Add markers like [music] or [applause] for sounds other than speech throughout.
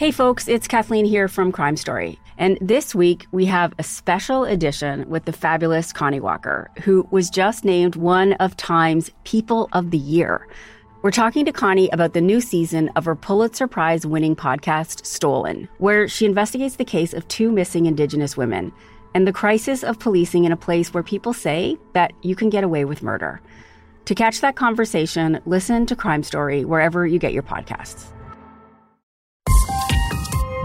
Hey folks, it's Kathleen here from Crime Story. And this week we have a special edition with the fabulous Connie Walker, who was just named one of Time's People of the Year. We're talking to Connie about the new season of her Pulitzer Prize winning podcast, Stolen, where she investigates the case of two missing Indigenous women and the crisis of policing in a place where people say that you can get away with murder. To catch that conversation, listen to Crime Story wherever you get your podcasts.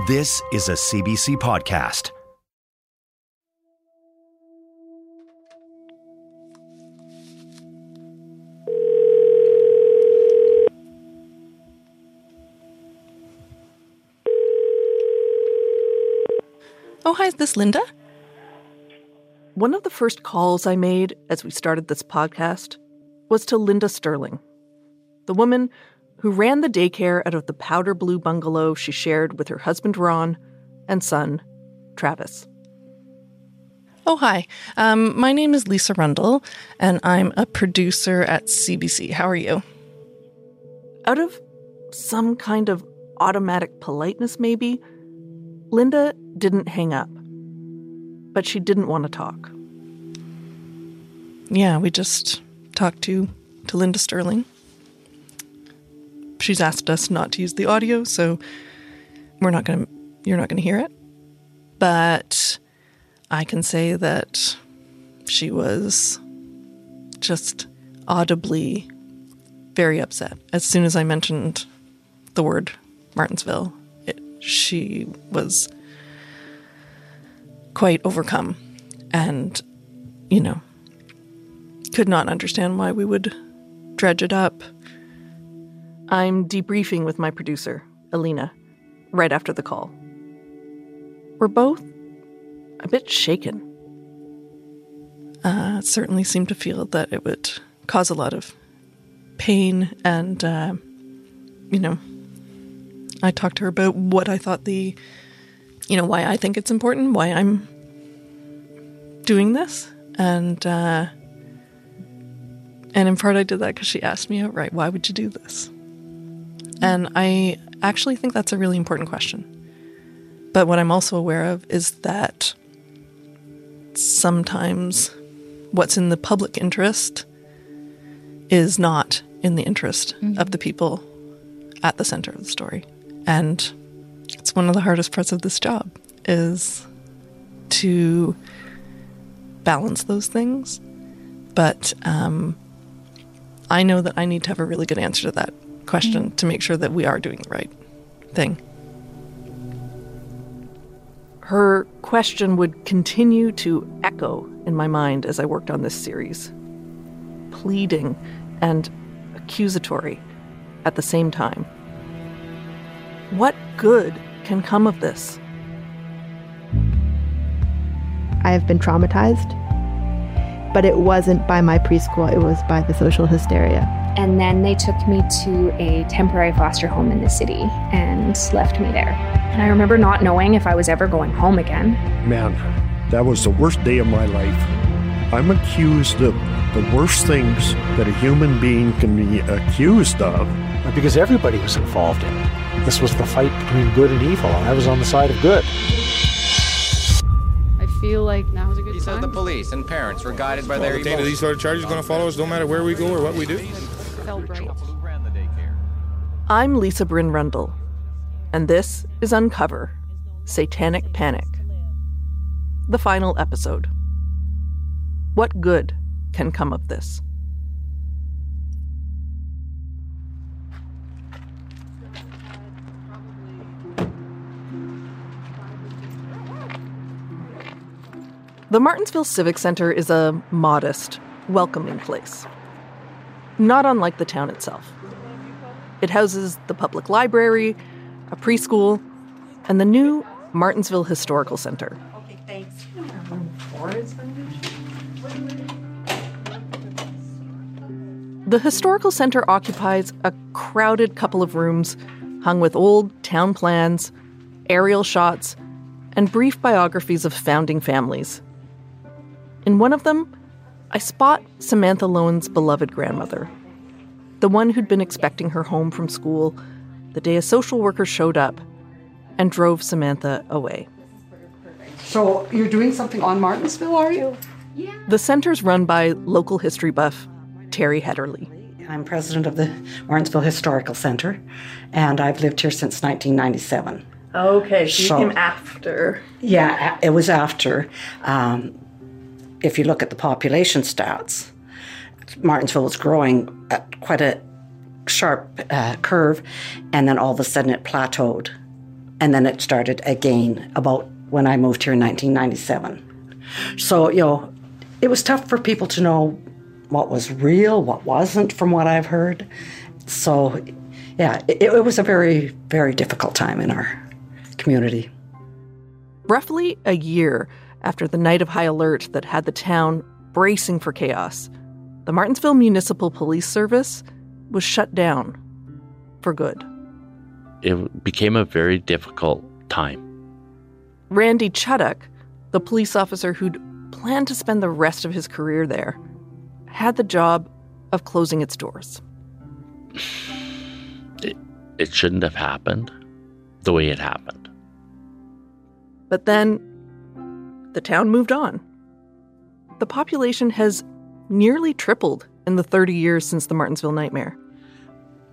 This is a CBC podcast. Oh, hi, is this Linda? One of the first calls I made as we started this podcast was to Linda Sterling, the woman who ran the daycare out of the powder blue bungalow she shared with her husband Ron and son Travis. Oh, hi. Um, my name is Lisa Rundle, and I'm a producer at CBC. How are you? Out of some kind of automatic politeness, maybe, Linda didn't hang up. But she didn't want to talk. Yeah, we just talked to to Linda Sterling. She's asked us not to use the audio, so we're not going to you're not going to hear it. But I can say that she was just audibly very upset as soon as I mentioned the word Martensville, It, she was quite overcome and, you know, could not understand why we would dredge it up. I'm debriefing with my producer, Alina, right after the call. We're both a bit shaken. Uh, it certainly seemed to feel that it would cause a lot of pain and, uh, you know, I talked to her about what I thought the, you know, why I think it's important, why I'm doing this, and uh, and in part I did that because she asked me outright, "Why would you do this?" And I actually think that's a really important question. But what I'm also aware of is that sometimes what's in the public interest is not in the interest mm-hmm. of the people at the center of the story. And it's one of the hardest parts of this job is to balance those things. But um, I know that I need to have a really good answer to that question mm-hmm. to make sure that we are doing the right thing. Her question would continue to echo in my mind as I worked on this series, pleading and accusatory at the same time. What good can come of this? I have been traumatized, but it wasn't by my preschool, it was by the social hysteria. And then they took me to a temporary foster home in the city and left me there. And I remember not knowing if I was ever going home again. Man, that was the worst day of my life. I'm accused of the worst things that a human being can be accused of. Because everybody was involved in it. This was the fight between good and evil, and I was on the side of good. I feel like now is a good These time. said the police and parents were guided by well, their the emotions. these sort of charges going to follow us no matter where we go or what we do. Felt. I'm Lisa Bryn Rundle, and this is Uncover Satanic Panic. The final episode. What good can come of this? The Martensville Civic Center is a modest, welcoming place. Not unlike the town itself. It houses the public library, a preschool, and the new Martensville Historical Center. Okay, thanks. The Historical Center occupies a crowded couple of rooms hung with old town plans, aerial shots, and brief biographies of founding families. In one of them, I spot Samantha Lowen's beloved grandmother, the one who'd been expecting her home from school the day a social worker showed up and drove Samantha away. So you're doing something on Martensville, are you? The center's run by local history buff Terry Hedderly. I'm president of the Martensville Historical Center, and I've lived here since 1997. Okay, so you So- came after. Yeah, it was after. Um, if you look at the population stats, Martensville was growing at quite a sharp uh, curve, and then all of a sudden it plateaued. And then it started again about when I moved here in 1997. So, you know, it was tough for people to know what was real, what wasn't, from what I've heard. So, yeah, it, it was a very, very difficult time in our community. Roughly a year after the night of high alert that had the town bracing for chaos, the Martensville Municipal Police Service was shut down for good. It became a very difficult time. Randy Chuddock, the police officer who'd planned to spend the rest of his career there, had the job of closing its doors. It, it shouldn't have happened the way it happened. But then the town moved on. The population has nearly tripled in the 30 years since the Martensville nightmare.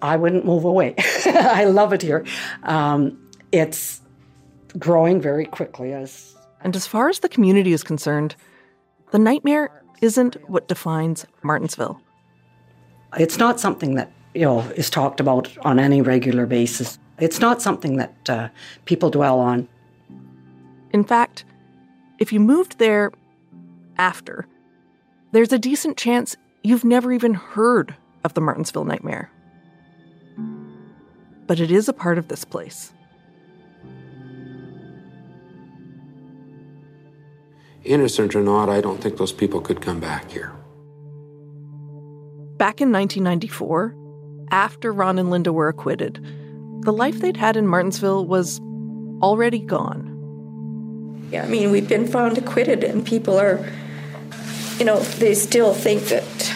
I wouldn't move away. [laughs] I love it here. Um, it's growing very quickly as And as far as the community is concerned, the nightmare isn't what defines Martensville. it's not something that you know is talked about on any regular basis. It's not something that uh, people dwell on. In fact, if you moved there after, there's a decent chance you've never even heard of the Martensville nightmare. But it is a part of this place. Innocent or not, I don't think those people could come back here. Back in 1994, after Ron and Linda were acquitted, the life they'd had in Martensville was already gone. Yeah, I mean, we've been found acquitted, and people are, you know, they still think that,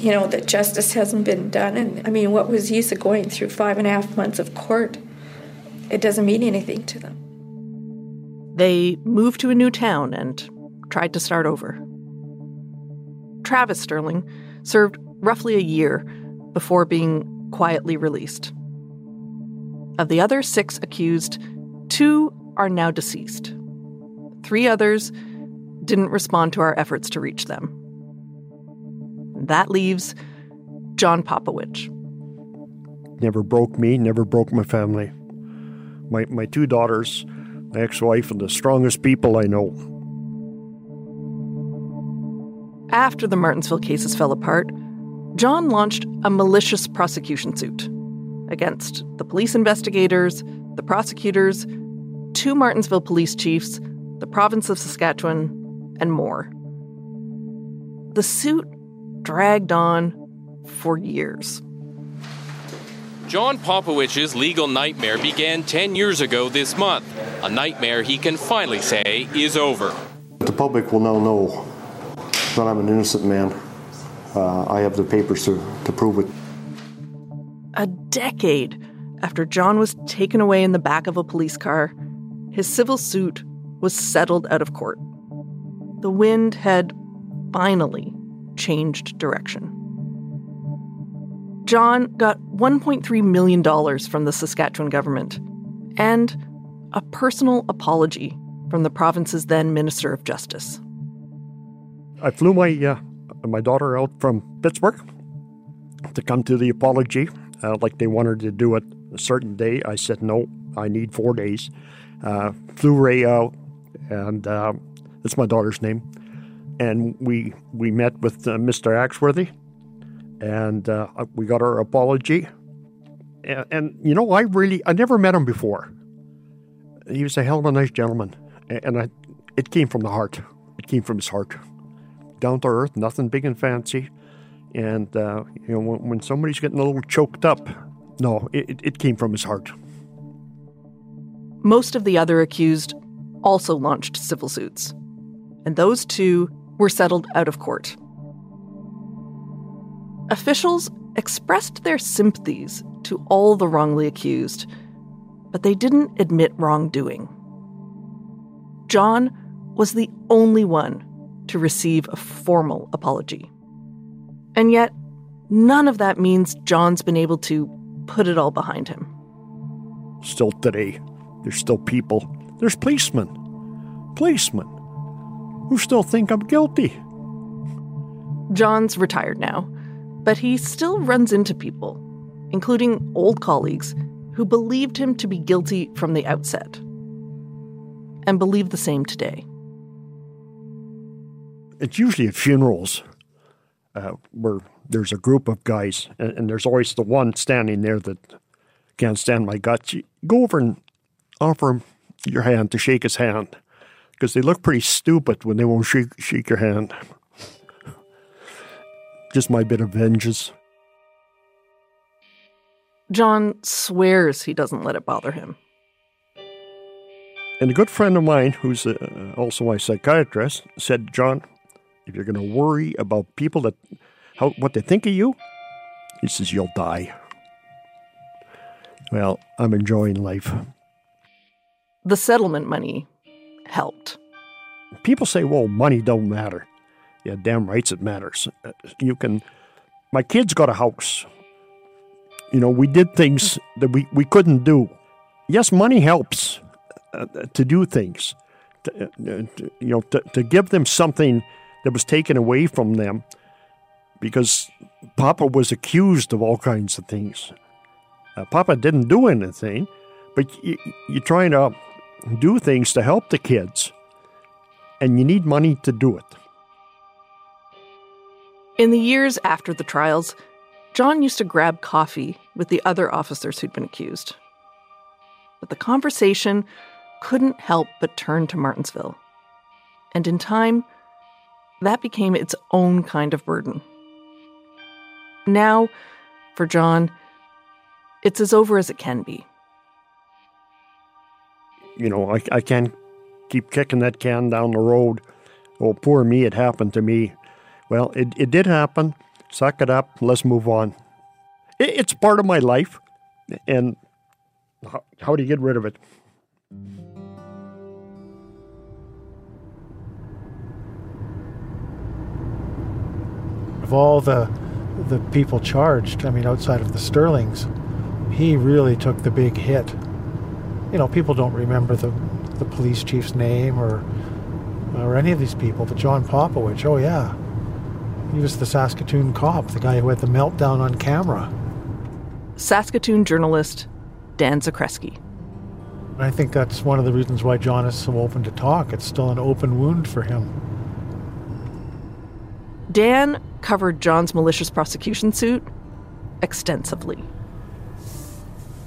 you know, that justice hasn't been done. And I mean, what was the use of going through five and a half months of court? It doesn't mean anything to them. They moved to a new town and tried to start over. Travis Sterling served roughly a year before being quietly released. Of the other six accused, two are now deceased. Three others didn't respond to our efforts to reach them. That leaves John Popowich. Never broke me, never broke my family. My, my two daughters, my ex wife, and the strongest people I know. After the Martensville cases fell apart, John launched a malicious prosecution suit against the police investigators, the prosecutors, two Martensville police chiefs, the province of Saskatchewan, and more. The suit dragged on for years. John Popowich's legal nightmare began 10 years ago this month. A nightmare he can finally say is over. The public will now know that I'm an innocent man. Uh, I have the papers to, to prove it. A decade after John was taken away in the back of a police car, his civil suit was settled out of court. The wind had finally changed direction. John got $1.3 million from the Saskatchewan government and a personal apology from the province's then Minister of Justice. I flew my uh, my daughter out from Pittsburgh to come to the apology, uh, like they wanted to do it a certain day. I said no, I need four days. Uh, flew Ray out, and uh, that's my daughter's name. And we we met with uh, Mr. Axworthy, and uh, we got our apology. And, and you know, I really I never met him before. He was a hell of a nice gentleman, and I, it came from the heart. It came from his heart down to earth, nothing big and fancy. And, uh, you know, when, when somebody's getting a little choked up, no, it, it- it came from his heart. Most of the other accused also launched civil suits, and those two were settled out of court. Officials expressed their sympathies to all the wrongly accused, but they didn't admit wrongdoing. John was the only one to receive a formal apology. And yet, none of that means John's been able to put it all behind him. Still today, there's still people, there's policemen, policemen, who still think I'm guilty. John's retired now, but he still runs into people, including old colleagues who believed him to be guilty from the outset and believe the same today. It's usually at funerals uh, where there's a group of guys, and, and, there's always the one standing there that can't stand my guts. You go over and offer him your hand to shake his hand because they look pretty stupid when they won't shake, shake your hand. Just my bit of vengeance. John swears he doesn't let it bother him. And a good friend of mine, who's uh, also my psychiatrist, said, John, if you're going to worry about people that, how, what they think of you, he says, you'll die. Well, I'm enjoying life. The settlement money helped. People say, well, money don't matter. Yeah, damn rights it matters. You can, my kids got a house. You know, we did things that we, we couldn't do. Yes, money helps uh, to do things, to, uh, to, you know, to, to give them something that was taken away from them because Papa was accused of all kinds of things. Uh, Papa didn't do anything, but you, you're trying to do things to help the kids, and you need money to do it. In the years after the trials, John used to grab coffee with the other officers who'd been accused. But the conversation couldn't help but turn to Martensville. And in time, that became its own kind of burden. Now, for John, it's as over as it can be. You know, I, I can't keep kicking that can down the road. Oh, poor me, it happened to me. Well, it, it did happen. Suck it up. Let's move on. It, it's part of my life. And how, how do you get rid of it? Of all the the people charged, I mean, outside of the Sterlings, he really took the big hit. You know, people don't remember the the police chief's name or or any of these people, but John Popowich, oh yeah, he was the Saskatoon cop, the guy who had the meltdown on camera. Saskatoon journalist Dan Zakreski. I think that's one of the reasons why John is so open to talk. It's still an open wound for him. Dan covered John's malicious prosecution suit extensively.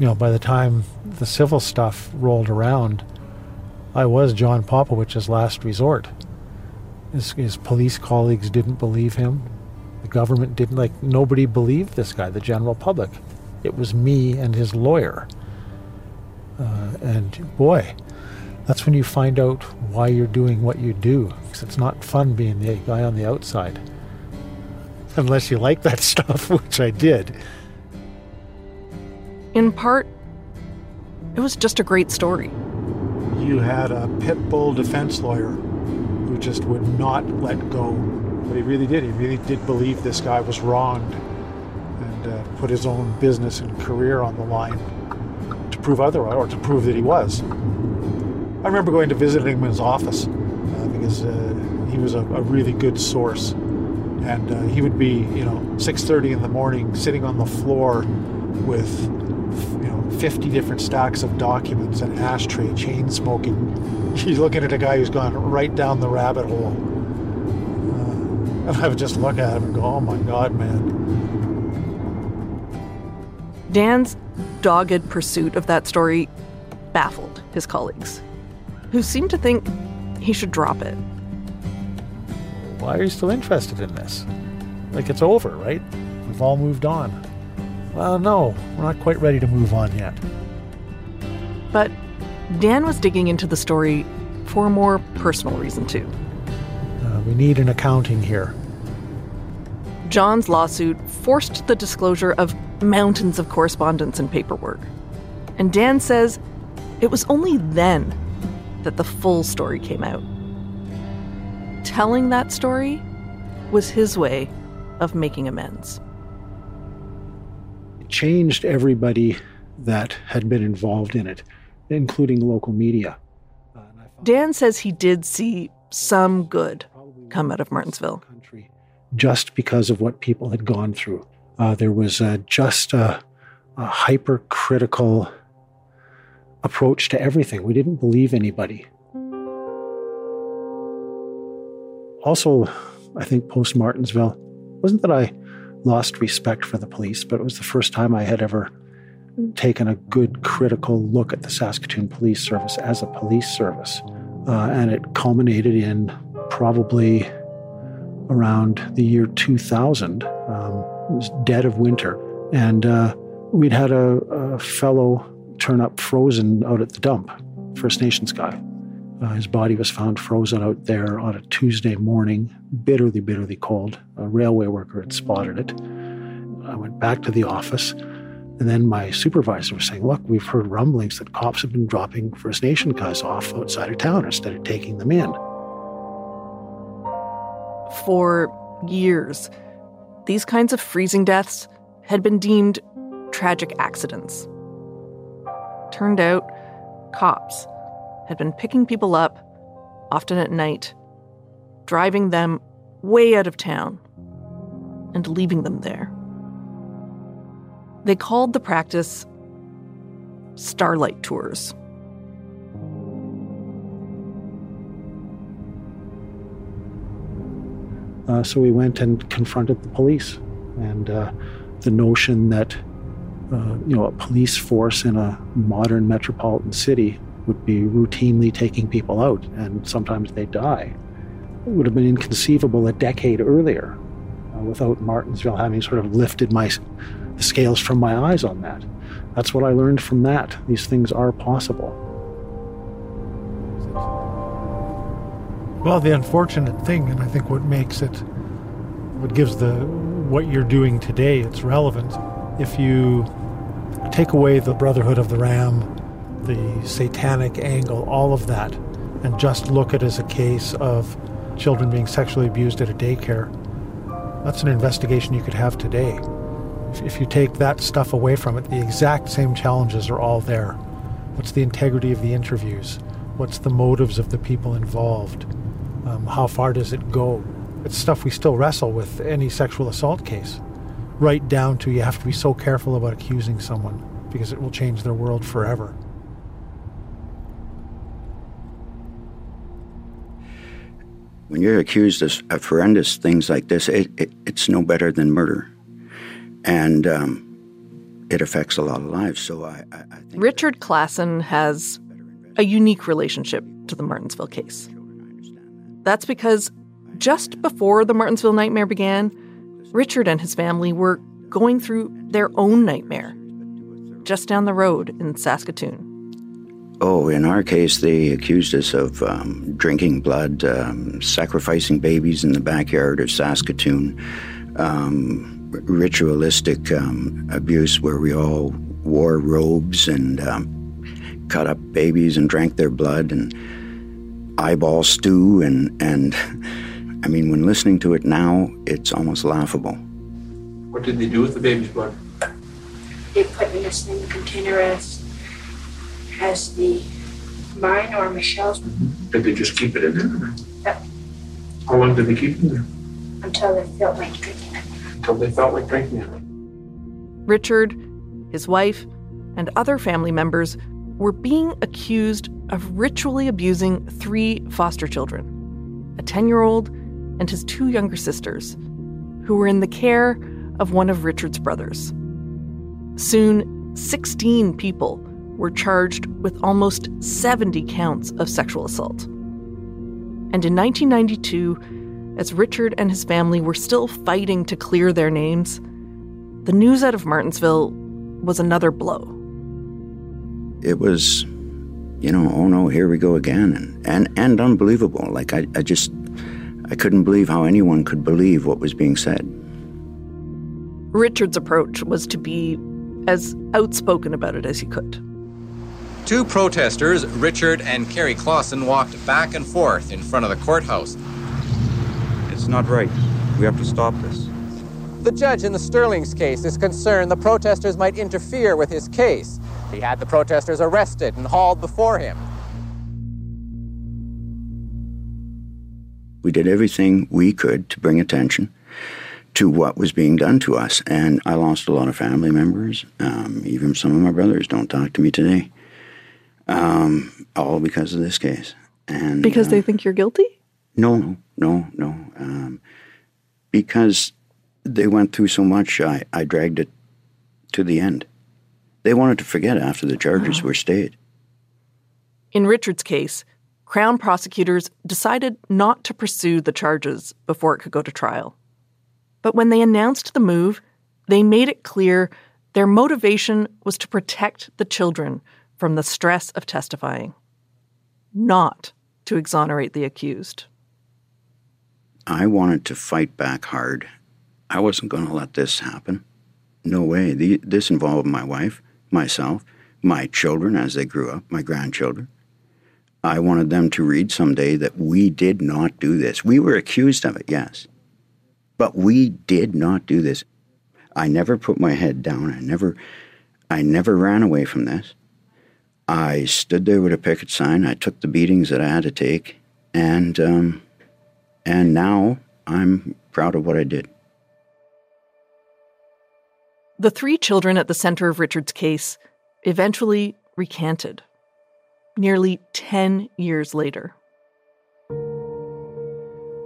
You know, by the time the civil stuff rolled around, I was John Popowich's last resort. His, his police colleagues didn't believe him. The government didn't, like, nobody believed this guy, the general public. It was me and his lawyer. Uh, and boy, that's when you find out why you're doing what you do. Because it's not fun being the guy on the outside. Unless you like that [laughs] stuff, which I did. In part, it was just a great story. You had a pit bull defense lawyer who just would not let go. But he really did. He really did believe this guy was wronged and uh, put his own business and career on the line to prove otherwise, or to prove that he was. I remember going to visit him in his office uh, because uh, he was a, a, really good source, and uh, he would be, you know, 6:30 in the morning, sitting on the floor with, 50 different stacks of documents, an ashtray, chain smoking. [laughs] He's looking at a guy who's gone right down the rabbit hole, uh, and [laughs] I would just look at him and go, "Oh my God, man!" Dan's dogged pursuit of that story baffled his colleagues, who seemed to think he should drop it. Why are you still interested in this? Like it's over, right? We've all moved on. Well, no, we're not quite ready to move on yet. But Dan was digging into the story for a more personal reason, too. Uh, we need an accounting here. John's lawsuit forced the disclosure of mountains of correspondence and paperwork. And Dan says it was only then that the full story came out. Telling that story was his way of making amends. Changed everybody that had been involved in it, including local media. Dan says he did see some good come out of Martensville. Just because of what people had gone through. Uh, there was uh, just a, a hypercritical approach to everything. We didn't believe anybody. Also, I think post Martensville, wasn't that I lost respect for the police, but it was the first time I had ever taken a good critical look at the Saskatoon Police Service as a police service. Uh, and it culminated in probably around the year 2000. Um, it was dead of winter. And uh, we'd had a, a, fellow turn up frozen out at the dump, First Nations guy. Uh, his body was found frozen out there on a Tuesday morning, bitterly, bitterly cold. A railway worker had spotted it. I went back to the office. And then my supervisor was saying, Look, we've heard rumblings that cops have been dropping First Nation guys off outside of town instead of taking them in. For years, these kinds of freezing deaths had been deemed tragic accidents. Turned out, cops had been picking people up, often at night, driving them way out of town, and leaving them there. They called the practice Starlight Tours. Uh, so we went and confronted the police, and uh, the notion that uh, you know a police force in a modern metropolitan city would be routinely taking people out, and sometimes they die, it would have been inconceivable a decade earlier, uh, without Martensville having sort of lifted my the scales from my eyes on that. That's what I learned from that. These things are possible. Well, the unfortunate thing, and I think what makes it, what gives the what you're doing today its relevance, if you take away the Brotherhood of the Ram, the satanic angle, all of that, and just look at it as a case of children being sexually abused at a daycare, that's an investigation you could have today. If you take that stuff away from it, the exact same challenges are all there. What's the integrity of the interviews? What's the motives of the people involved? Um, how far does it go? It's stuff we still wrestle with any sexual assault case, right down to you have to be so careful about accusing someone because it will change their world forever. When you're accused of, of horrendous things like this, it, it, it's no better than murder. And um, it affects a lot of lives. So I, I, I Richard Klassen has a unique relationship to the Martensville case. That's because just before the Martensville nightmare began, Richard and his family were going through their own nightmare just down the road in Saskatoon. Oh, in our case, they accused us of um, drinking blood, um, sacrificing babies in the backyard of Saskatoon, um, ritualistic um, abuse where we all wore robes and um, cut up babies and drank their blood and eyeball stew and and I mean when listening to it now it's almost laughable. What did they do with the baby's blood? They put in the same container as as the mine or Michelle's. Did they just keep it in there? Yep. How long did they keep it in there? Until they felt like drinking it. Until they felt like drinking it. Richard, his wife, and other family members were being accused of ritually abusing three foster children a 10 year old and his two younger sisters, who were in the care of one of Richard's brothers. Soon, 16 people were charged with almost 70 counts of sexual assault. And in 1992, as Richard and his family were still fighting to clear their names, the news out of Martensville was another blow. It was, you know, oh no, here we go again, and and, and unbelievable. Like I, I just, I couldn't believe how anyone could believe what was being said. Richard's approach was to be as outspoken about it as he could. Two protesters, Richard and Kerry Klassen, walked back and forth in front of the courthouse. It's not right. We have to stop this. The judge in the Sterling's case is concerned the protesters might interfere with his case. He had the protesters arrested and hauled before him. We did everything we could to bring attention to what was being done to us. And I lost a lot of family members. Um, even some of my brothers don't talk to me today. Um, all because of this case. And Because uh, they think you're guilty? no, no, no. Um, because they went through so much, I, I dragged it to the end. They wanted to forget after the charges were stayed. In Richard's case, Crown prosecutors decided not to pursue the charges before it could go to trial. But when they announced the move, they made it clear their motivation was to protect the children from the stress of testifying, not to exonerate the accused. I wanted to fight back hard. I wasn't going to let this happen. No way. The, this involved my wife, myself, my children as they grew up, my grandchildren. I wanted them to read someday that we did not do this. We were accused of it, yes. But we did not do this. I never put my head down. I never I never ran away from this. I stood there with a picket sign. I took the beatings that I had to take, and um, and now I'm proud of what I did. The three children at the center of Richard's case eventually recanted, nearly 10 years later.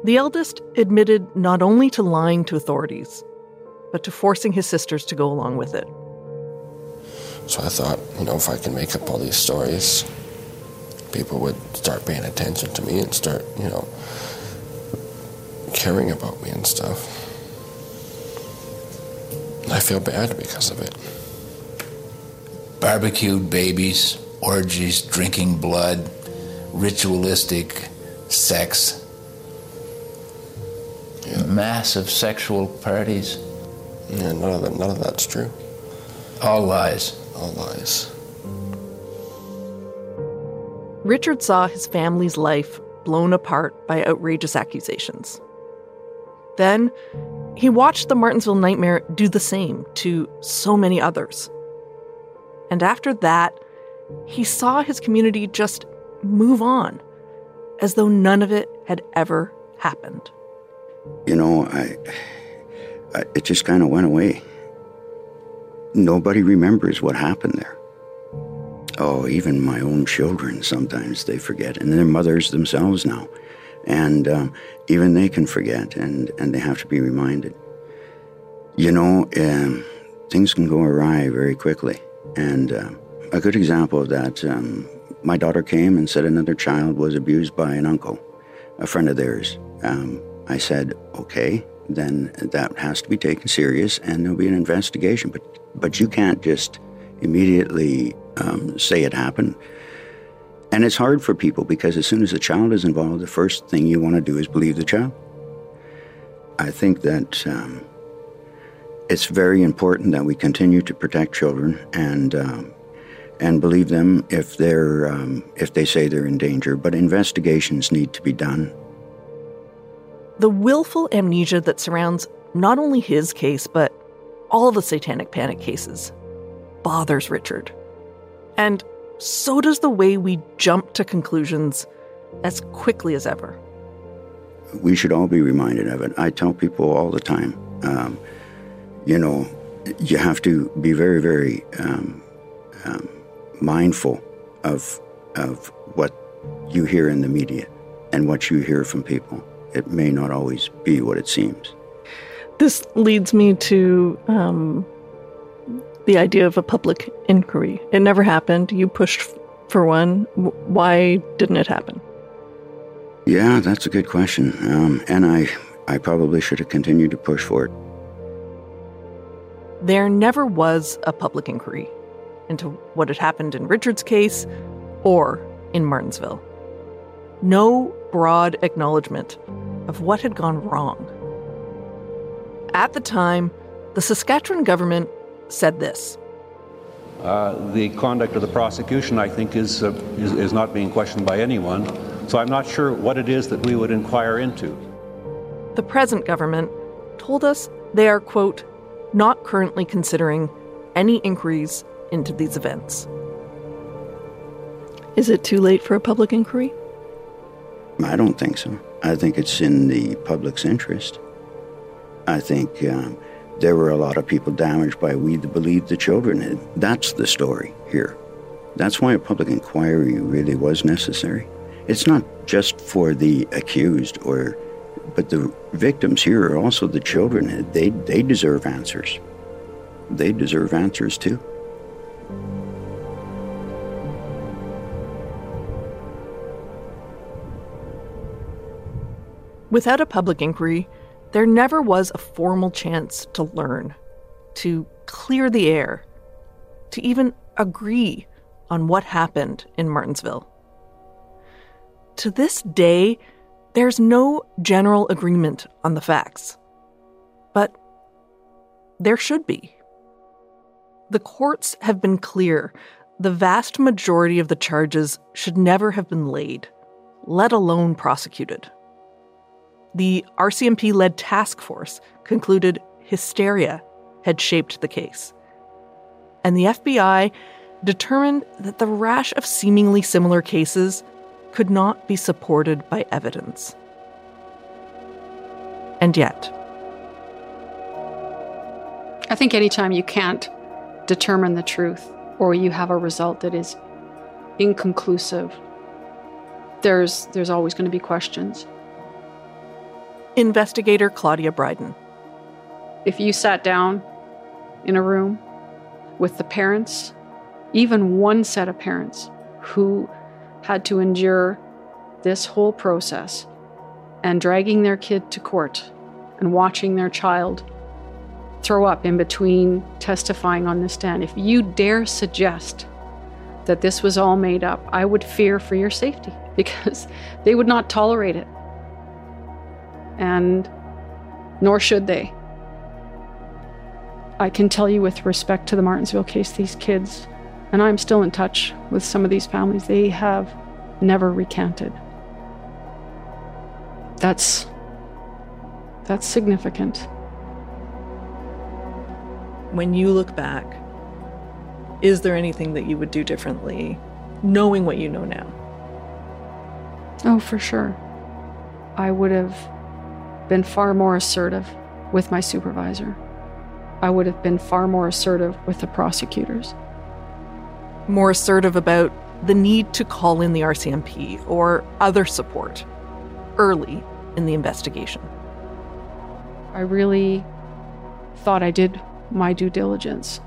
The eldest admitted not only to lying to authorities, but to forcing his sisters to go along with it. So I thought, you know, if I can make up all these stories, people would start paying attention to me and start, you know, caring about me and stuff. I feel bad because of it. Barbecued babies, orgies, drinking blood, ritualistic sex, massive sexual parties. Yeah, none of that, none of that's true. All lies. All lies. Richard saw his family's life blown apart by outrageous accusations. Then, he watched the Martensville nightmare do the same to so many others. And after that, he saw his community just move on, as though none of it had ever happened. You know, I, I it just kind of went away. Nobody remembers what happened there. Oh, even my own children sometimes they forget, and their mothers themselves now, and um, even they can forget, and and they have to be reminded. You know, um, things can go awry very quickly, and uh, a good example of that. Um, my daughter came and said another child was abused by an uncle, a friend of theirs. Um, I said, okay, then that has to be taken serious, and there'll be an investigation. But but you can't just immediately um, say it happened. And it's hard for people because as soon as a child is involved, the first thing you want to do is believe the child. I think that um, it's very important that we continue to protect children and um, and believe them if they're um, if they say they're in danger. But investigations need to be done. The willful amnesia that surrounds not only his case, but all the satanic panic cases bothers Richard. And so does the way we jump to conclusions as quickly as ever. We should all be reminded of it. I tell people all the time, um, you know, you have to be very, very um, um, mindful of of what you hear in the media and what you hear from people. It may not always be what it seems. This leads me to um, the idea of a public inquiry. It never happened. You pushed f- for one. W- Why didn't it happen? Yeah, that's a good question. Um, and I, I probably should have continued to push for it. There never was a public inquiry into what had happened in Richard's case or in Martensville. No broad acknowledgement of what had gone wrong. At the time, the Saskatchewan government said this Uh, the conduct of the prosecution, I think, is, uh, is, is not being questioned by anyone. So I'm not sure what it is that we would inquire into. The present government told us they are, quote, not currently considering any inquiries into these events. Is it too late for a public inquiry? I don't think so. I think it's in the public's interest. I think um, there were a lot of people damaged by we believe the children. That's the story here. That's why a public inquiry really was necessary. It's not just for the accused or but the victims here are also the children. They they deserve answers. They deserve answers too. Without a public inquiry, there never was a formal chance to learn, to clear the air, to even agree on what happened in Martensville. To this day, there's no general agreement on the facts. But there should be. The courts have been clear the vast majority of the charges should never have been laid, let alone prosecuted. The RCMP led task force concluded hysteria had shaped the case. And the FBI determined that the rash of seemingly similar cases could not be supported by evidence. And yet, I think anytime you can't determine the truth or you have a result that is inconclusive, there's there's always going to be questions. Investigator Claudia Bryden. If you sat down in a room with the parents, even one set of parents who had to endure this whole process and dragging their kid to court and watching their child throw up in between testifying on the stand. If you dare suggest that this was all made up, I would fear for your safety [laughs] because they would not tolerate it. And nor should they. I can tell you with respect to the Martensville case, these kids and I'm still in touch with some of these families. They have never recanted. That's that's significant. When you look back, is there anything that you would do differently knowing what you know now? Oh, for sure. I would have been far more assertive with my supervisor. I would have been far more assertive with the prosecutors more assertive about the need to call in the RCMP or other support early in the investigation. I really thought I did my due diligence.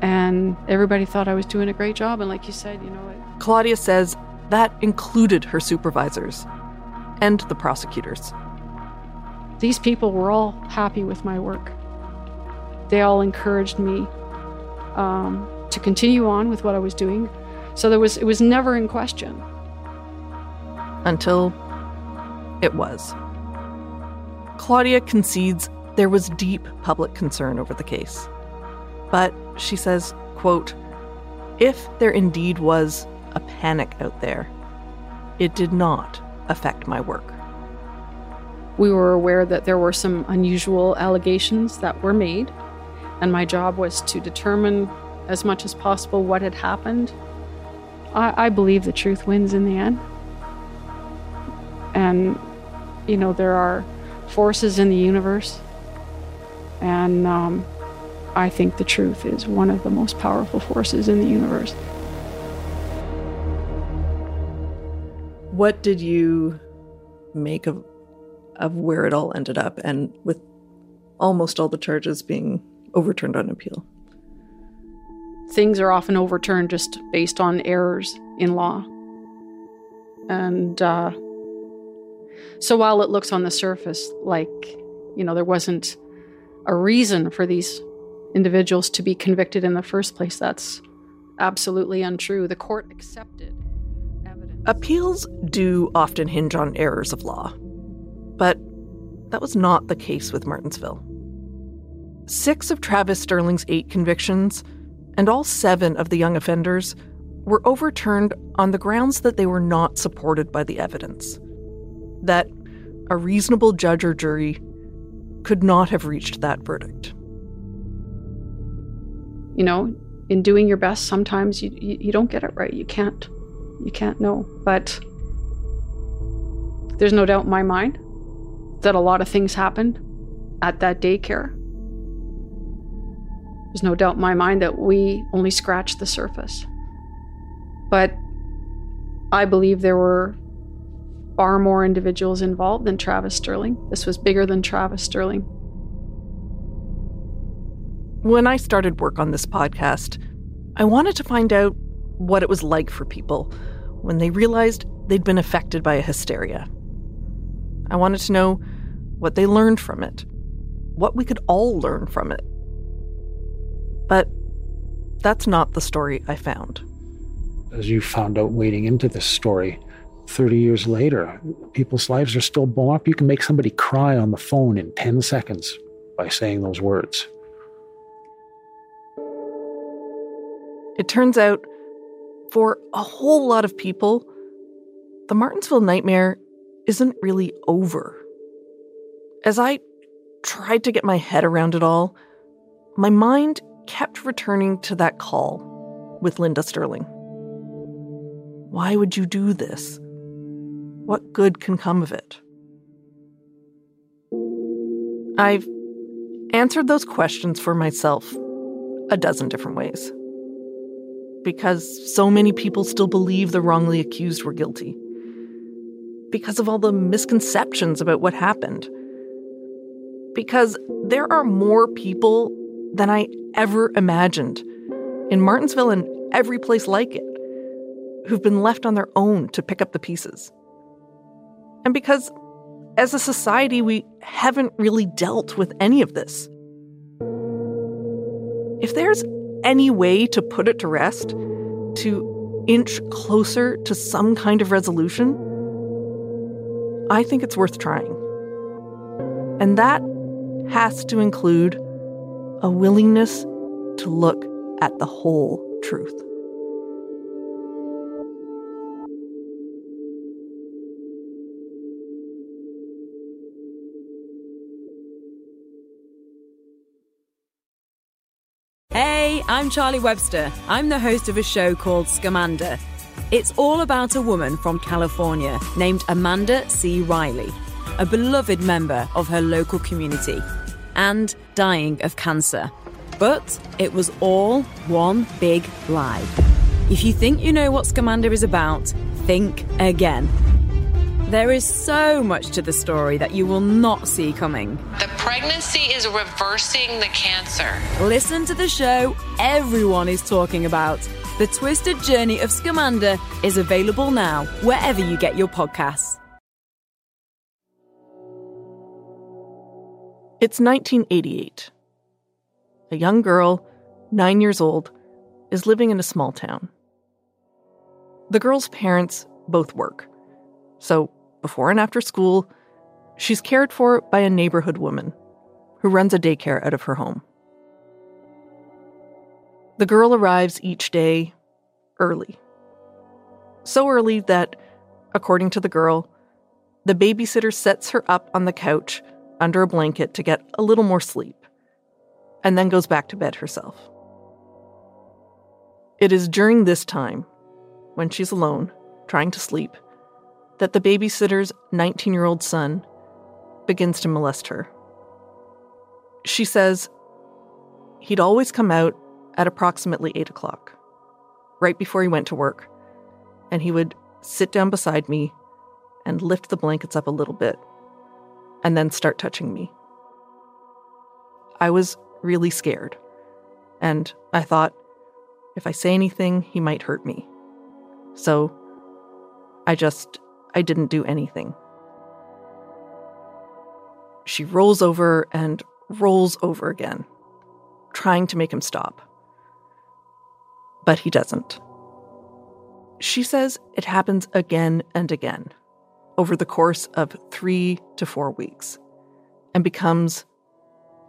And everybody thought I was doing a great job. And like you said, you know, it, Claudia says that included her supervisors and the prosecutors. These people were all happy with my work. They all encouraged me um, to continue on with what I was doing. So there was it was never in question. Until it was. Claudia concedes there was deep public concern over the case. But she says, quote, if there indeed was a panic out there, it did not affect my work. We were aware that there were some unusual allegations that were made, and my job was to determine as much as possible what had happened. I, I believe the truth wins in the end. And, you know, there are forces in the universe, and um, I think the truth is one of the most powerful forces in the universe. What did you make of of where it all ended up and with almost all the charges being overturned on appeal? things are often overturned just based on errors in law. And uh, so while it looks on the surface like, you know, there wasn't a reason for these individuals to be convicted in the first place, that's absolutely untrue. The court accepted evidence. Appeals do often hinge on errors of law, but that was not the case with Martensville. Six of Travis Sterling's eight convictions And all seven of the young offenders were overturned on the grounds that they were not supported by the evidence. That a reasonable judge or jury could not have reached that verdict. You know, in doing your best, sometimes you, you, you don't get it right. You can't. You can't know. But there's no doubt in my mind that a lot of things happened at that daycare. There's no doubt in my mind that we only scratched the surface. But I believe there were far more individuals involved than Travis Sterling. This was bigger than Travis Sterling. When I started work on this podcast, I wanted to find out what it was like for people when they realized they'd been affected by a hysteria. I wanted to know what they learned from it, what we could all learn from it. But that's not the story I found. As you found out wading into this story, 30 years later, people's lives are still blown up. You can make somebody cry on the phone in 10 seconds by saying those words. It turns out, for a whole lot of people, the Martensville nightmare isn't really over. As I tried to get my head around it all, my mind kept returning to that call with Linda Sterling. Why would you do this? What good can come of it? I've answered those questions for myself a dozen different ways because so many people still believe the wrongly accused were guilty. Because of all the misconceptions about what happened. Because there are more people than I ever imagined in Martensville and every place like it who've been left on their own to pick up the pieces. And because as a society, we haven't really dealt with any of this. If there's any way to put it to rest, to inch closer to some kind of resolution, I think it's worth trying. And that has to include a willingness to look at the whole truth. Hey, I'm Charlie Webster. I'm the host of a show called Scamanda. It's all about a woman from California named Amanda C. Riley, a beloved member of her local community, and dying of cancer. But it was all one big lie. If you think you know what Scamanda is about, think again. There is so much to the story that you will not see coming. The pregnancy is reversing the cancer. Listen to the show everyone is talking about. The Twisted Journey of Scamanda is available now, wherever you get your podcasts. It's 1988. A young girl, nine years old, is living in a small town. The girl's parents both work, so before and after school, she's cared for by a neighborhood woman who runs a daycare out of her home. The girl arrives each day early. So early that, according to the girl, the babysitter sets her up on the couch under a blanket to get a little more sleep, and then goes back to bed herself. It is during this time, when she's alone, trying to sleep, that the babysitter's 19 year old son begins to molest her. She says he'd always come out at approximately 8 o'clock, right before he went to work, and he would sit down beside me and lift the blankets up a little bit and then start touching me. I was really scared, and I thought if I say anything, he might hurt me. So I just I didn't do anything. She rolls over and rolls over again, trying to make him stop. But he doesn't. She says it happens again and again over the course of three to four weeks and becomes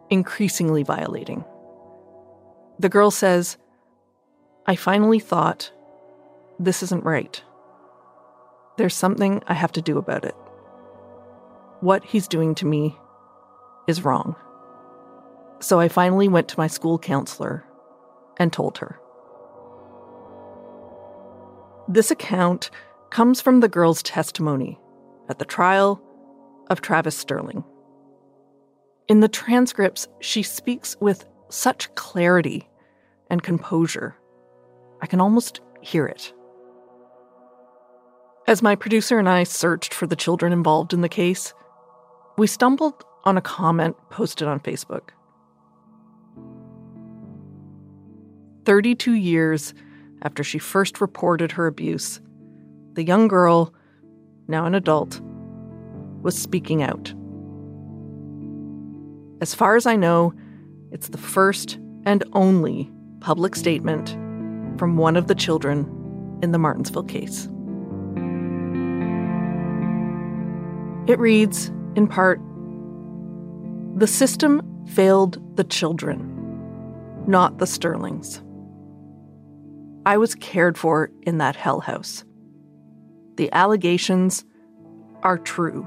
increasingly violating. The girl says I finally thought, this isn't right. There's something I have to do about it. What he's doing to me is wrong. So I finally went to my school counselor and told her. This account comes from the girl's testimony at the trial of Travis Sterling. In the transcripts, she speaks with such clarity and composure. I can almost hear it. As my producer and I searched for the children involved in the case, we stumbled on a comment posted on Facebook. 32 years after she first reported her abuse, the young girl, now an adult, was speaking out. As far as I know, it's the first and only public statement from one of the children in the Martensville case. It reads, in part, The system failed the children, not the Sterlings. I was cared for in that hell house. The allegations are true.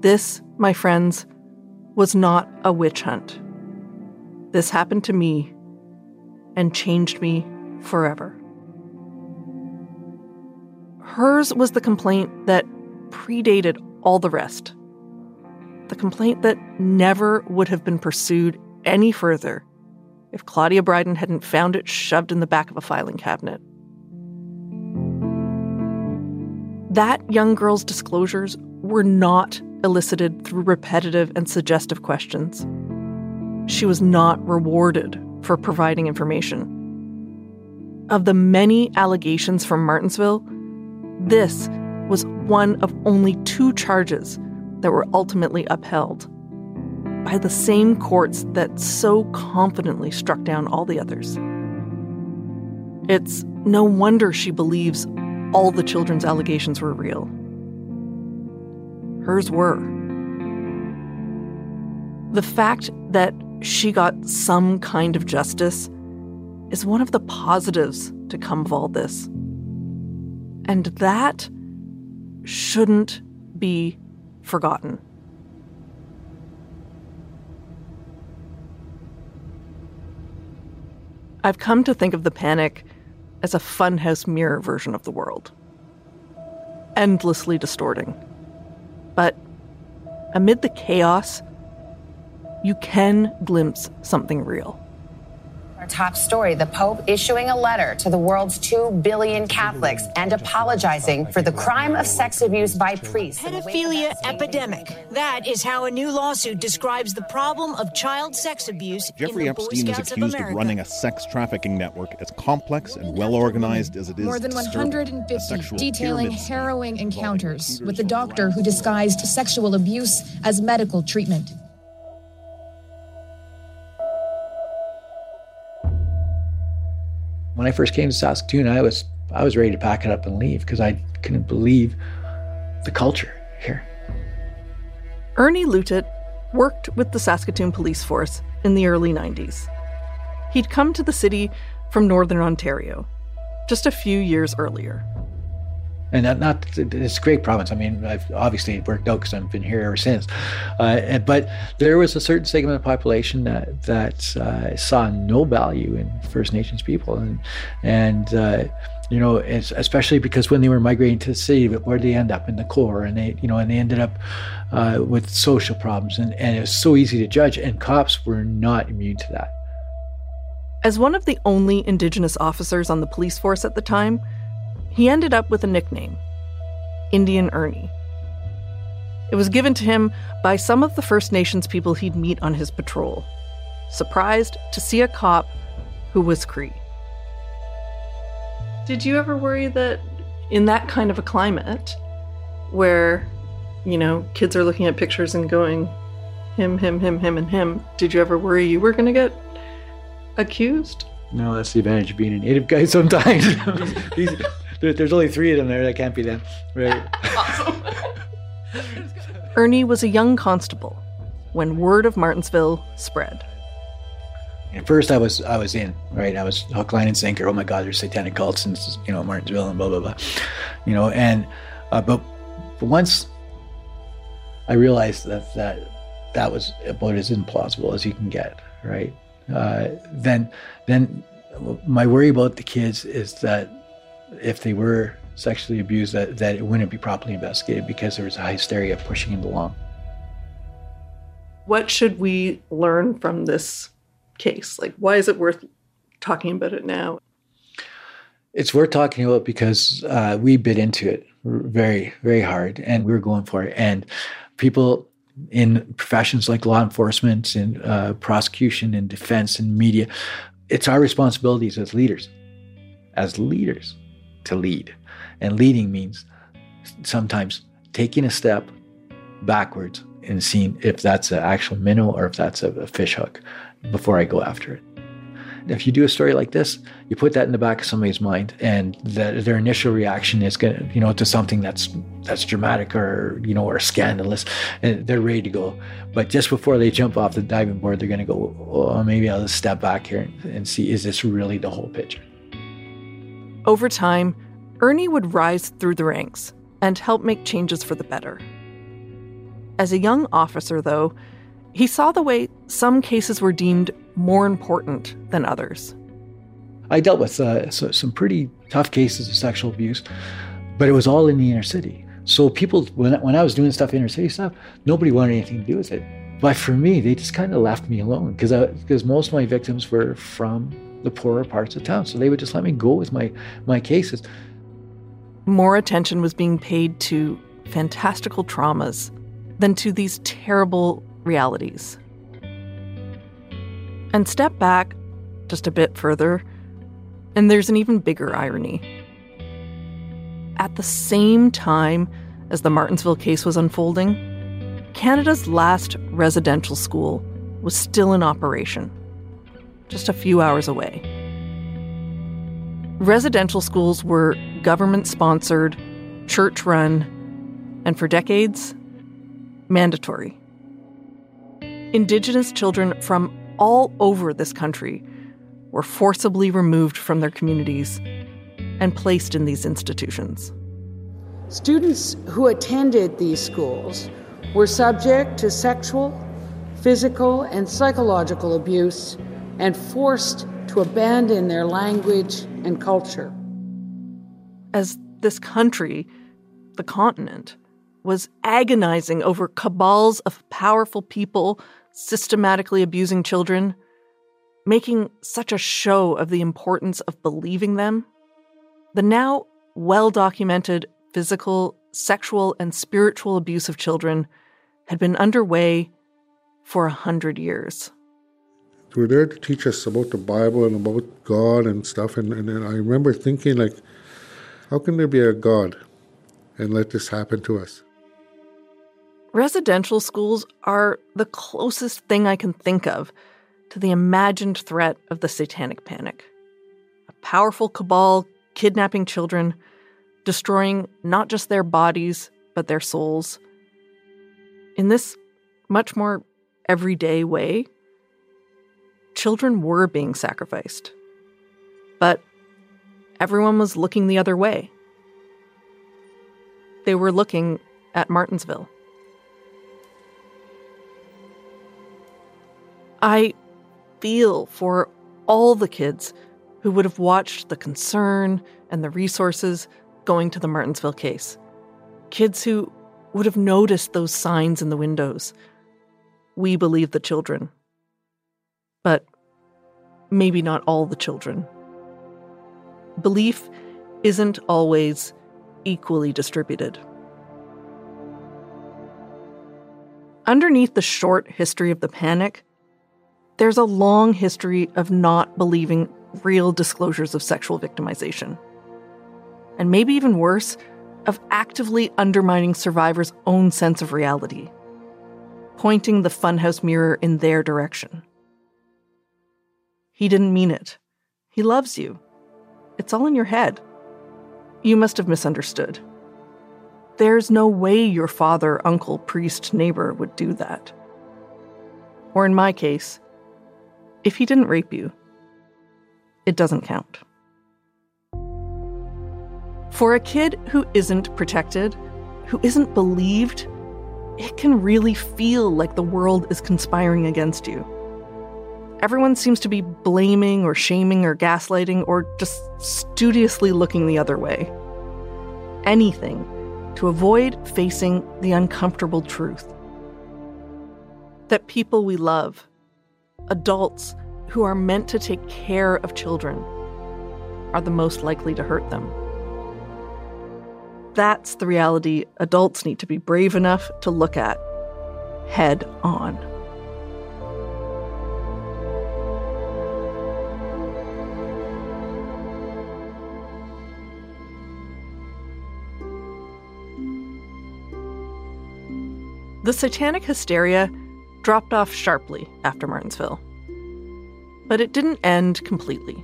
This, my friends, was not a witch hunt. This happened to me and changed me forever. Hers was the complaint that predated all the rest. The complaint that never would have been pursued any further if Claudia Bryden hadn't found it shoved in the back of a filing cabinet. That young girl's disclosures were not elicited through repetitive and suggestive questions. She was not rewarded for providing information. Of the many allegations from Martensville, this was one of only two charges that were ultimately upheld by the same courts that so confidently struck down all the others. It's no wonder she believes all the children's allegations were real. Hers were. The fact that she got some kind of justice is one of the positives to come of all this. And that shouldn't be forgotten. I've come to think of the panic as a funhouse mirror version of the world. Endlessly distorting. But amid the chaos, you can glimpse something real. Our top story the Pope issuing a letter to the world's 2 billion Catholics and apologizing for the crime of sex abuse by priests. Pedophilia epidemic. That is how a new lawsuit describes the problem of child sex abuse. Jeffrey in the Boy Epstein is accused of, America. running a sex trafficking network as complex and well organized as it is More than disturbing. 150 detailing harrowing encounters with the doctor who disguised sexual abuse as medical treatment. When I first came to Saskatoon, I was I was ready to pack it up and leave because I couldn't believe the culture here. Ernie Louttit worked with the Saskatoon police force in the early 90s. He'd come to the city from Northern Ontario just a few years earlier. And not, not it's a great province. I mean, I've obviously it worked out because I've been here ever since. Uh, but there was a certain segment of the population that that uh, saw no value in First Nations people, and and uh, you know, especially because when they were migrating to the city, where they end up in the core, and they you know, and they ended up uh, with social problems, and and it was so easy to judge, and cops were not immune to that. As one of the only Indigenous officers on the police force at the time, he ended up with a nickname Indian Ernie. It was given to him by some of the First Nations people he'd meet on his patrol, surprised to see a cop who was Cree. Did you ever worry that in that kind of a climate, where, you know, kids are looking at pictures and going, him, him, him, him, and him, did you ever worry you were going to get accused? No, that's the advantage of being a native guy sometimes. [laughs] These- there- there's only three of them there. That can't be them. Right. [laughs] [laughs] Ernie was a young constable when word of Martensville spread. At first, I was I was in right. I was hook, line, and sinker. Oh my God, there's satanic cults and you know Martensville and blah blah blah, you know. And uh, but, but once I realized that that that was about as implausible as you can get, right? Uh, then then my worry about the kids is that if they were sexually abused, that, that it wouldn't be properly investigated because there was a hysteria pushing it along. What should we learn from this case? Like, why is it worth talking about it now? It's worth talking about because uh, we bit into it very, very hard and we were going for it. And people in professions like law enforcement and uh, prosecution and defense and media, it's our responsibilities as leaders, as leaders, to lead. And leading means sometimes taking a step backwards and seeing if that's an actual minnow or if that's a, a fish hook before I go after it. If you do a story like this, you put that in the back of somebody's mind, and the, their initial reaction is going, you know, to something that's that's dramatic or you know or scandalous, and they're ready to go. But just before they jump off the diving board, they're going to go, oh, maybe I'll just step back here and, and see is this really the whole picture. Over time, Ernie would rise through the ranks and help make changes for the better. As a young officer, though, he saw the way some cases were deemed more important than others. I dealt with uh, so, some pretty tough cases of sexual abuse, but it was all in the inner city. So people, when, when I was doing stuff, inner city stuff, nobody wanted anything to do with it. But for me, they just kind of left me alone because because most of my victims were from the poorer parts of town, so they would just let me go with my my cases. More attention was being paid to fantastical traumas than to these terrible realities. And step back just a bit further, and there's an even bigger irony. At the same time as the Martensville case was unfolding, Canada's last residential school was still in operation, just a few hours away. Residential schools were government sponsored, church run, and for decades, mandatory. Indigenous children from all over this country were forcibly removed from their communities and placed in these institutions. Students who attended these schools were subject to sexual, physical, and psychological abuse and forced to abandon their language and culture. As this country, the continent, was agonizing over cabals of powerful people systematically abusing children, making such a show of the importance of believing them, the now well documented physical, sexual, and spiritual abuse of children had been underway for a hundred years. They were there to teach us about the Bible and about God and stuff, and, and, and I remember thinking, like, how can there be a God and let this happen to us? Residential schools are the closest thing I can think of to the imagined threat of the satanic panic. A powerful cabal kidnapping children, destroying not just their bodies, but their souls. In this much more everyday way, children were being sacrificed. But everyone was looking the other way. They were looking at Martensville. I feel for all the kids who would have watched the concern and the resources going to the Martensville case. Kids who would have noticed those signs in the windows. We believe the children. But maybe not all the children. Belief isn't always equally distributed. Underneath the short history of the panic, there's a long history of not believing real disclosures of sexual victimization. And maybe even worse, of actively undermining survivors' own sense of reality, pointing the funhouse mirror in their direction. He didn't mean it. He loves you. It's all in your head. You must have misunderstood. There's no way your father, uncle, priest, neighbor would do that. Or in my case, if he didn't rape you, it doesn't count. For a kid who isn't protected, who isn't believed, it can really feel like the world is conspiring against you. Everyone seems to be blaming or shaming or gaslighting or just studiously looking the other way. Anything to avoid facing the uncomfortable truth that people we love, adults who are meant to take care of children, are the most likely to hurt them. That's the reality adults need to be brave enough to look at head on. The satanic hysteria dropped off sharply after Martensville. But it didn't end completely.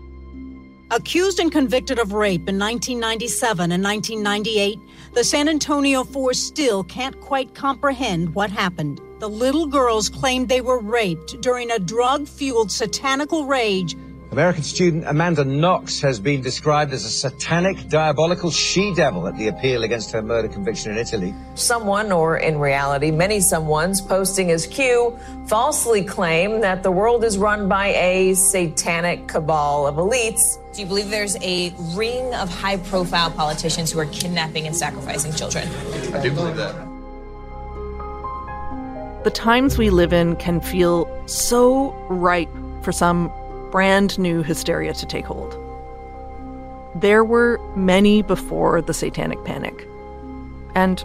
Accused and convicted of rape in 1997 and 1998, the San Antonio Four still can't quite comprehend what happened. The little girls claimed they were raped during a drug fueled satanical rage American student Amanda Knox has been described as a satanic, diabolical she devil at the appeal against her murder conviction in Italy. Someone, or in reality, many someones, posting as Q, falsely claim that the world is run by a satanic cabal of elites. Do you believe there's a ring of high profile politicians who are kidnapping and sacrificing children? I do believe that. The times we live in can feel so ripe for some brand new hysteria to take hold. There were many before the Satanic Panic, and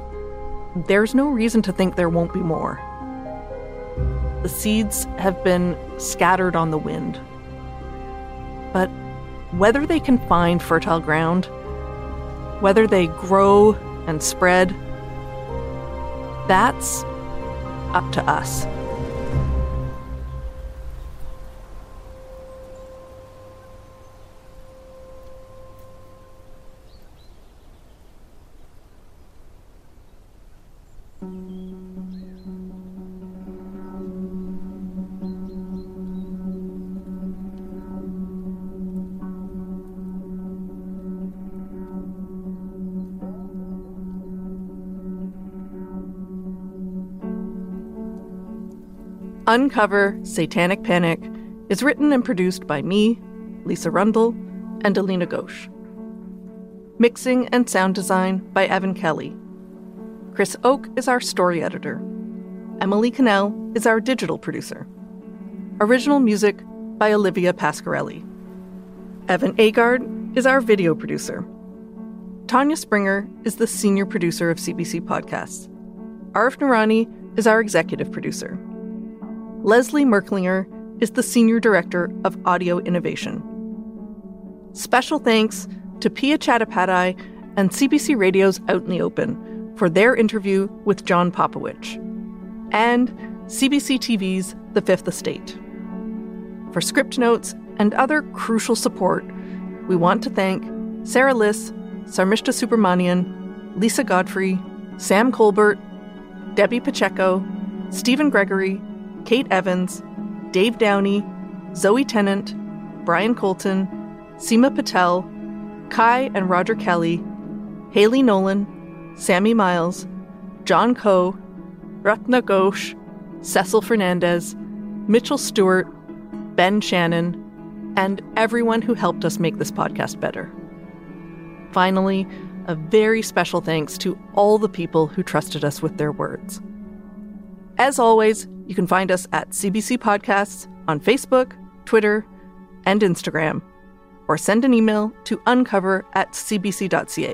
there's no reason to think there won't be more. The seeds have been scattered on the wind. But whether they can find fertile ground, whether they grow and spread, that's up to us. Uncover Satanic Panic is written and produced by me, Lisa Rundle, and Alina Ghosh. Mixing and sound design by Evan Kelly. Chris Oke is our story editor. Emily Cannell is our digital producer. Original music by Olivia Pasquarelli. Evan Agard is our video producer. Tanya Springer is the senior producer of CBC Podcasts. Arif Noorani is our executive producer. Leslie Merklinger is the Senior Director of Audio Innovation. Special thanks to Pia Chattopadhyay and CBC Radio's Out in the Open for their interview with John Popowich, and CBC TV's The Fifth Estate. For script notes and other crucial support, we want to thank Sarah Liss, Sarmishta Subramanian, Lisa Godfrey, Sam Colbert, Debbie Pacheco, Stephen Gregory, Kate Evans, Dave Downey, Zoe Tennant, Brian Colton, Seema Patel, Kai and Roger Kelly, Haley Nolan, Sammy Miles, John Coe, Ratna Ghosh, Cecil Fernandez, Mitchell Stewart, Ben Shannon, and everyone who helped us make this podcast better. Finally, a very special thanks to all the people who trusted us with their words. As always, you can find us at CBC Podcasts on Facebook, Twitter, and Instagram, or send an email to uncover at cbc.ca.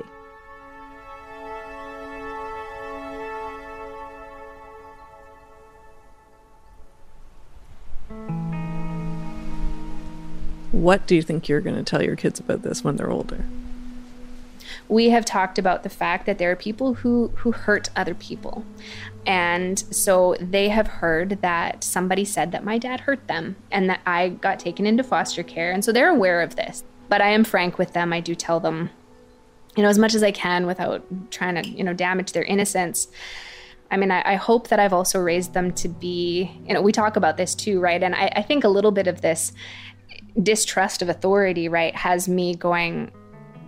What do you think you're going to tell your kids about this when they're older? we have talked about the fact that there are people who who hurt other people and so they have heard that somebody said that my dad hurt them and that I got taken into foster care. And so they're aware of this but I am frank with them. I do tell them you know as much as I can without trying to you know damage their innocence. I mean, I, I, hope that I've also raised them to be, you know, we talk about this too, right? And I, I think a little bit of this distrust of authority, right, has me going,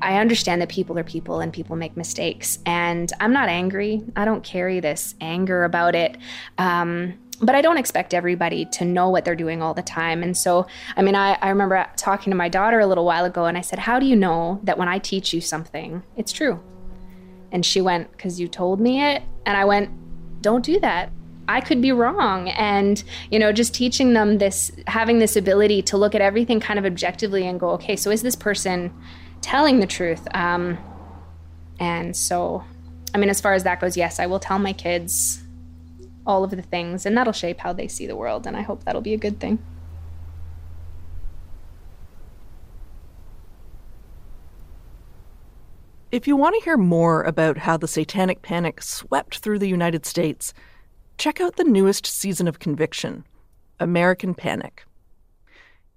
I understand that people are people and people make mistakes. And I'm not angry. I don't carry this anger about it. Um, but I don't expect everybody to know what they're doing all the time. And so, I mean, I, I remember talking to my daughter a little while ago and I said, How do you know that when I teach you something, it's true? And she went, Because you told me it. And I went, Don't do that. I could be wrong. And, you know, just teaching them this, having this ability to look at everything kind of objectively and go, Okay, so is this person telling the truth? Um, and so, I mean, as far as that goes, yes, I will tell my kids all of the things, and that'll shape how they see the world, and I hope that'll be a good thing. If you want to hear more about how the Satanic Panic swept through the United States, check out the newest season of Conviction American Panic.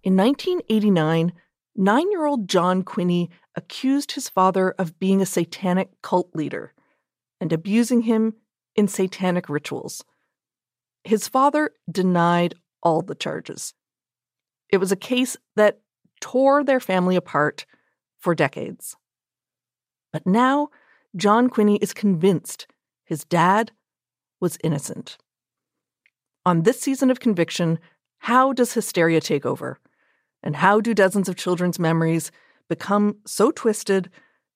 In 1989, nine year old John Quinney accused his father of being a satanic cult leader and abusing him in satanic rituals. His father denied all the charges. It was a case that tore their family apart for decades. But now, John Quinney is convinced his dad was innocent. On this season of conviction, how does hysteria take over? And how do dozens of children's memories become so twisted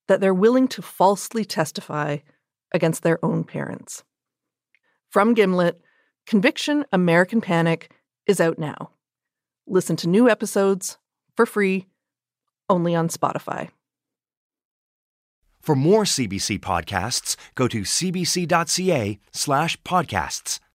that they're willing to falsely testify against their own parents? From Gimlet, Conviction American Panic is out now. Listen to new episodes for free only on Spotify. For more CBC podcasts, go to cbc.ca slash podcasts.